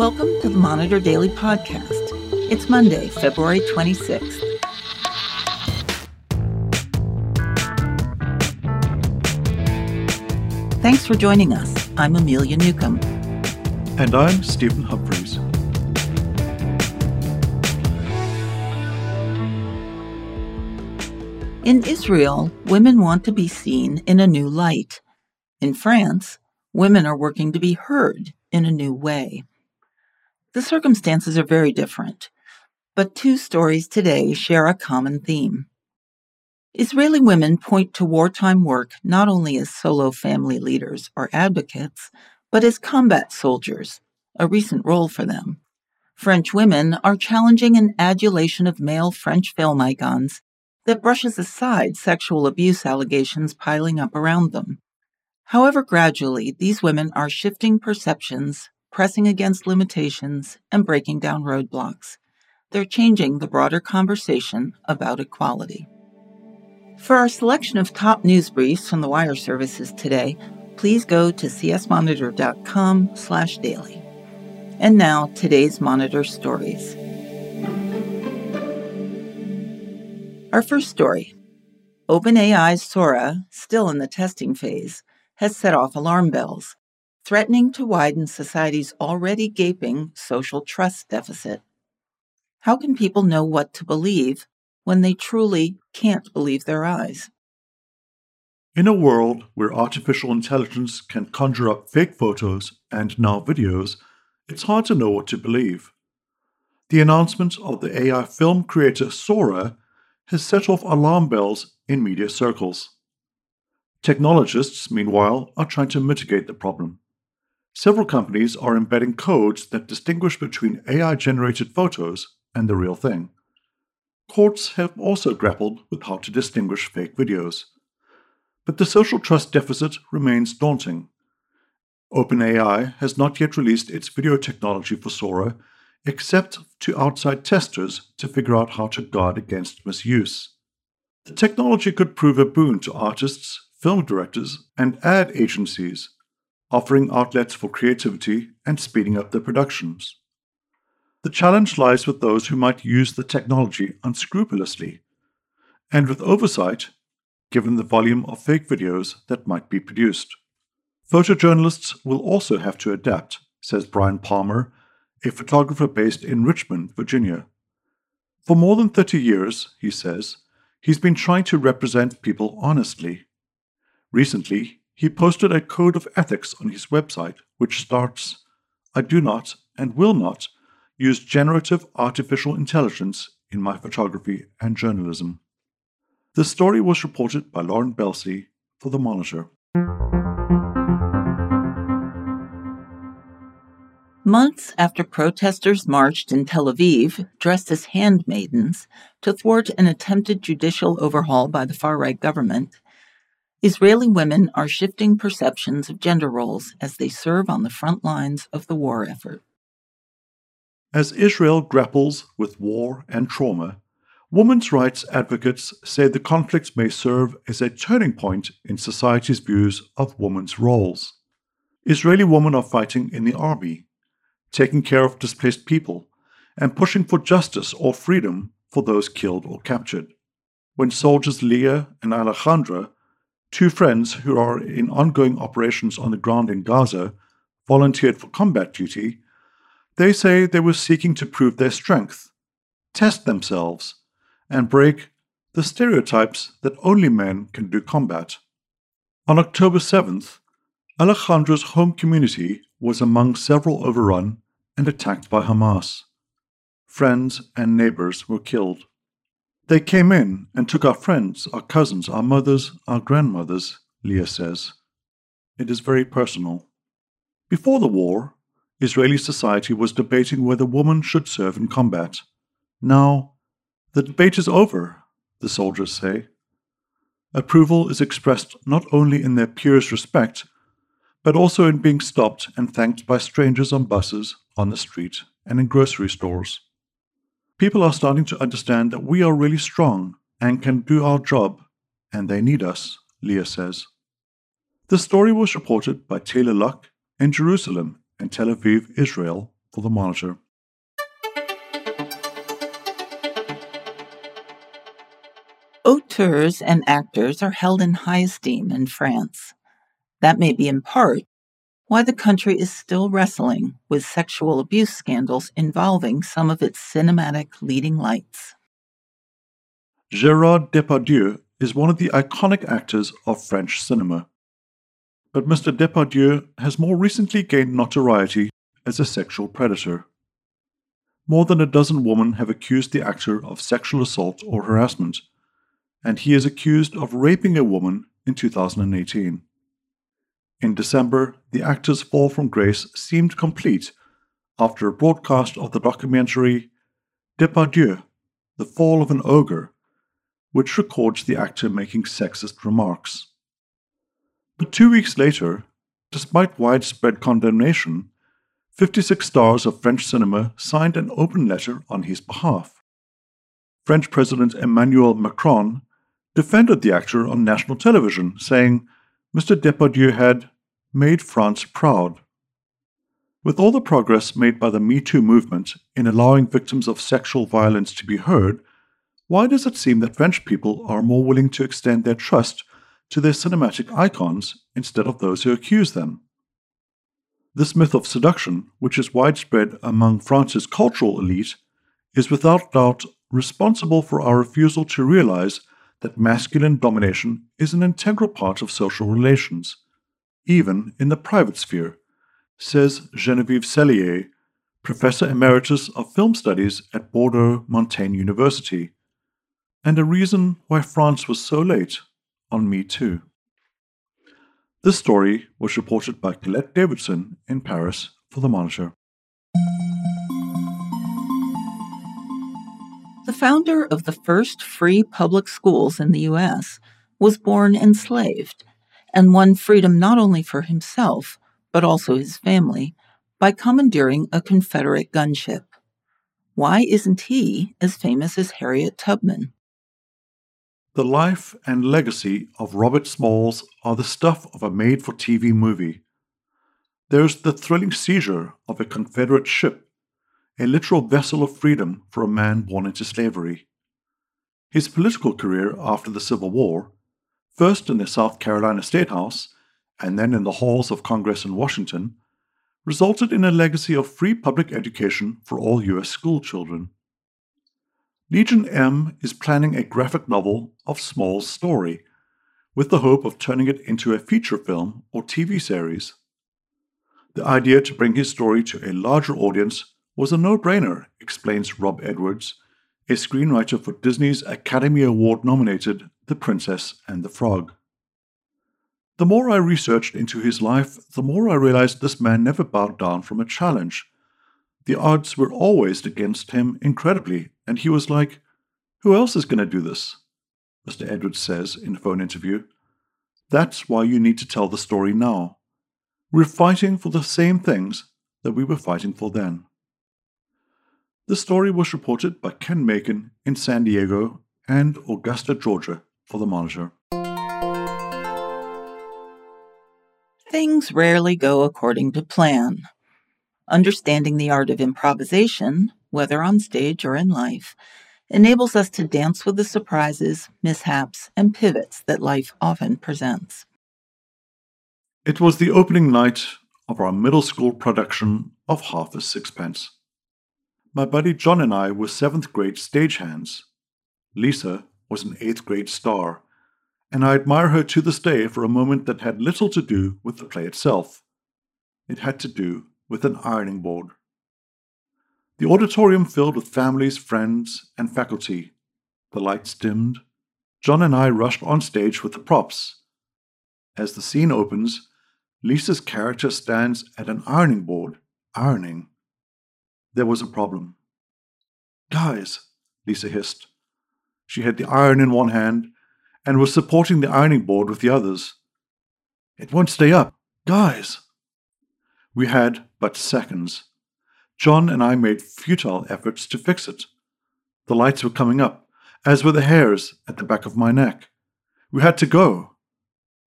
Welcome to the Monitor Daily Podcast. It's Monday, February 26th. Thanks for joining us. I'm Amelia Newcomb. And I'm Stephen Humphries. In Israel, women want to be seen in a new light. In France, women are working to be heard in a new way. The circumstances are very different, but two stories today share a common theme. Israeli women point to wartime work not only as solo family leaders or advocates, but as combat soldiers, a recent role for them. French women are challenging an adulation of male French film icons that brushes aside sexual abuse allegations piling up around them. However, gradually, these women are shifting perceptions, pressing against limitations, and breaking down roadblocks. They're changing the broader conversation about equality. For our selection of top news briefs from the wire services today, please go to csmonitor.com slash daily. And now, today's Monitor stories. Our first story OpenAI's Sora, still in the testing phase, has set off alarm bells, threatening to widen society's already gaping social trust deficit. How can people know what to believe when they truly can't believe their eyes? In a world where artificial intelligence can conjure up fake photos and now videos, it's hard to know what to believe. The announcement of the AI film creator Sora has set off alarm bells in media circles. Technologists, meanwhile, are trying to mitigate the problem. Several companies are embedding codes that distinguish between AI generated photos and the real thing. Courts have also grappled with how to distinguish fake videos. But the social trust deficit remains daunting. OpenAI has not yet released its video technology for Sora except to outside testers to figure out how to guard against misuse. The technology could prove a boon to artists, film directors, and ad agencies, offering outlets for creativity and speeding up their productions. The challenge lies with those who might use the technology unscrupulously, and with oversight, given the volume of fake videos that might be produced. Photojournalists will also have to adapt, says Brian Palmer, a photographer based in Richmond, Virginia. For more than 30 years, he says, he's been trying to represent people honestly. Recently, he posted a code of ethics on his website which starts I do not and will not use generative artificial intelligence in my photography and journalism. The story was reported by Laurent Belsie for The Monitor. Months after protesters marched in Tel Aviv, dressed as handmaidens, to thwart an attempted judicial overhaul by the far right government, Israeli women are shifting perceptions of gender roles as they serve on the front lines of the war effort. As Israel grapples with war and trauma, women's rights advocates say the conflict may serve as a turning point in society's views of women's roles. Israeli women are fighting in the army, taking care of displaced people, and pushing for justice or freedom for those killed or captured. When soldiers Leah and Alejandra, two friends who are in ongoing operations on the ground in Gaza, volunteered for combat duty, they say they were seeking to prove their strength, test themselves, and break the stereotypes that only men can do combat. On October 7th, Alejandra's home community was among several overrun and attacked by Hamas. Friends and neighbors were killed. They came in and took our friends, our cousins, our mothers, our grandmothers, Leah says. It is very personal. Before the war, Israeli society was debating whether women should serve in combat. Now, the debate is over, the soldiers say. Approval is expressed not only in their peers' respect, but also in being stopped and thanked by strangers on buses, on the street, and in grocery stores. People are starting to understand that we are really strong and can do our job, and they need us, Leah says. The story was reported by Taylor Luck in Jerusalem and Tel Aviv, Israel, for the Monitor. Auteurs and actors are held in high esteem in France. That may be in part why the country is still wrestling with sexual abuse scandals involving some of its cinematic leading lights. Gerard Depardieu is one of the iconic actors of French cinema. But Mr. Depardieu has more recently gained notoriety as a sexual predator. More than a dozen women have accused the actor of sexual assault or harassment, and he is accused of raping a woman in 2018. In December, the actor's fall from grace seemed complete after a broadcast of the documentary Depardieu, The Fall of an Ogre, which records the actor making sexist remarks. But two weeks later, despite widespread condemnation, 56 stars of French cinema signed an open letter on his behalf. French President Emmanuel Macron defended the actor on national television, saying Mr. Depardieu had made France proud. With all the progress made by the Me Too movement in allowing victims of sexual violence to be heard, why does it seem that French people are more willing to extend their trust to their cinematic icons instead of those who accuse them? This myth of seduction, which is widespread among France's cultural elite, is without doubt responsible for our refusal to realize that masculine domination is an integral part of social relations, even in the private sphere, says Genevieve Sellier, professor emeritus of film studies at Bordeaux Montaigne University, and a reason why France was so late on Me Too. This story was reported by Colette Davidson in Paris for The Monitor. Founder of the first free public schools in the U.S. was born enslaved and won freedom not only for himself, but also his family, by commandeering a Confederate gunship. Why isn't he as famous as Harriet Tubman? The life and legacy of Robert Smalls are the stuff of a made for TV movie. There's the thrilling seizure of a Confederate ship a literal vessel of freedom for a man born into slavery. His political career after the Civil War, first in the South Carolina State House and then in the halls of Congress in Washington, resulted in a legacy of free public education for all U.S. school children. Legion M is planning a graphic novel of Small's story, with the hope of turning it into a feature film or TV series. The idea to bring his story to a larger audience was a no brainer, explains Rob Edwards, a screenwriter for Disney's Academy Award nominated The Princess and the Frog. The more I researched into his life, the more I realized this man never bowed down from a challenge. The odds were always against him incredibly, and he was like, Who else is going to do this? Mr. Edwards says in a phone interview. That's why you need to tell the story now. We're fighting for the same things that we were fighting for then. The story was reported by Ken Makin in San Diego and Augusta, Georgia, for the Monitor. Things rarely go according to plan. Understanding the art of improvisation, whether on stage or in life, enables us to dance with the surprises, mishaps, and pivots that life often presents. It was the opening night of our middle school production of Half a Sixpence. My buddy John and I were seventh grade stagehands. Lisa was an eighth grade star, and I admire her to this day for a moment that had little to do with the play itself. It had to do with an ironing board. The auditorium filled with families, friends, and faculty. The lights dimmed. John and I rushed on stage with the props. As the scene opens, Lisa's character stands at an ironing board, ironing there was a problem. Guys, Lisa hissed. She had the iron in one hand and was supporting the ironing board with the others. It won't stay up. Guys! We had but seconds. John and I made futile efforts to fix it. The lights were coming up, as were the hairs at the back of my neck. We had to go.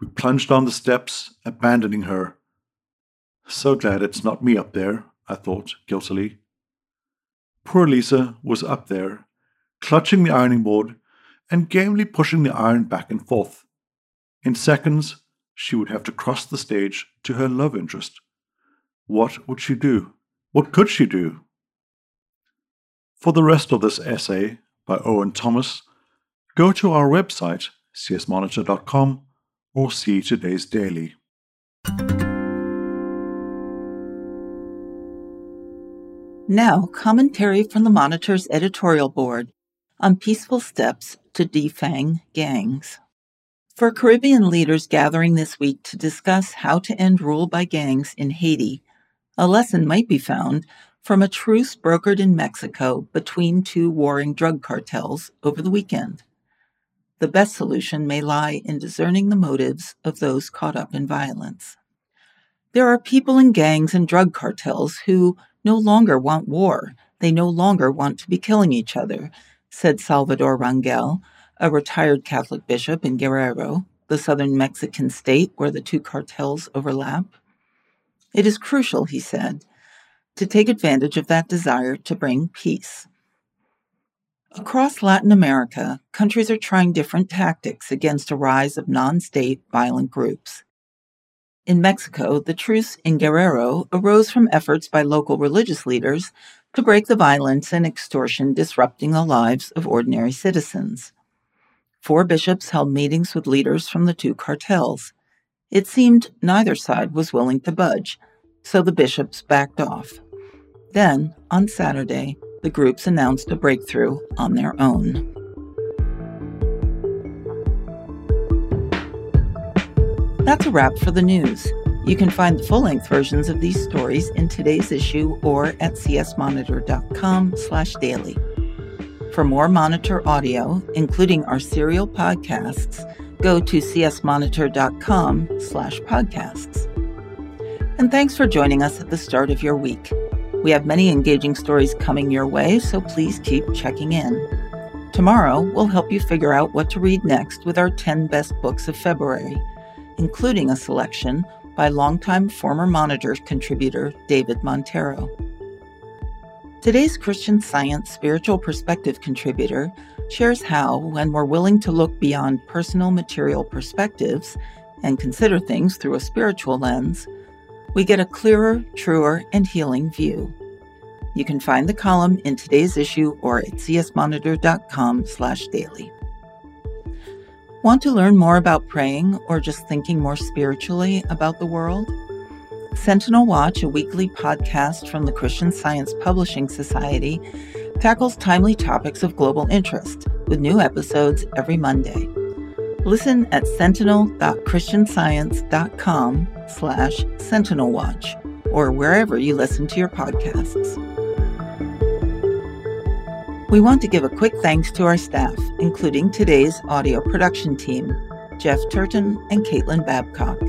We plunged down the steps, abandoning her. So glad it's not me up there, I thought guiltily. Poor Lisa was up there, clutching the ironing board and gamely pushing the iron back and forth. In seconds, she would have to cross the stage to her love interest. What would she do? What could she do? For the rest of this essay by Owen Thomas, go to our website, csmonitor.com, or see today's daily. Now, commentary from the Monitor's editorial board on peaceful steps to defang gangs. For Caribbean leaders gathering this week to discuss how to end rule by gangs in Haiti, a lesson might be found from a truce brokered in Mexico between two warring drug cartels over the weekend. The best solution may lie in discerning the motives of those caught up in violence. There are people in gangs and drug cartels who no longer want war. They no longer want to be killing each other, said Salvador Rangel, a retired Catholic bishop in Guerrero, the southern Mexican state where the two cartels overlap. It is crucial, he said, to take advantage of that desire to bring peace. Across Latin America, countries are trying different tactics against a rise of non state violent groups. In Mexico, the truce in Guerrero arose from efforts by local religious leaders to break the violence and extortion disrupting the lives of ordinary citizens. Four bishops held meetings with leaders from the two cartels. It seemed neither side was willing to budge, so the bishops backed off. Then, on Saturday, the groups announced a breakthrough on their own. That's a wrap for the news. You can find the full-length versions of these stories in today's issue or at csmonitor.com/daily. For more Monitor audio, including our serial podcasts, go to csmonitor.com/podcasts. And thanks for joining us at the start of your week. We have many engaging stories coming your way, so please keep checking in. Tomorrow, we'll help you figure out what to read next with our 10 best books of February including a selection by longtime former Monitor contributor David Montero. Today's Christian Science Spiritual Perspective contributor shares how, when we're willing to look beyond personal material perspectives and consider things through a spiritual lens, we get a clearer, truer, and healing view. You can find the column in today's issue or at csmonitor.com/daily. Want to learn more about praying or just thinking more spiritually about the world? Sentinel Watch, a weekly podcast from the Christian Science Publishing Society, tackles timely topics of global interest with new episodes every Monday. Listen at sentinel.christianscience.com slash sentinelwatch or wherever you listen to your podcasts. We want to give a quick thanks to our staff, including today's audio production team, Jeff Turton and Caitlin Babcock.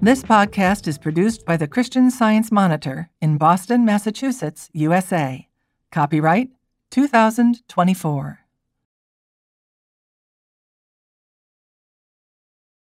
This podcast is produced by the Christian Science Monitor in Boston, Massachusetts, USA. Copyright 2024.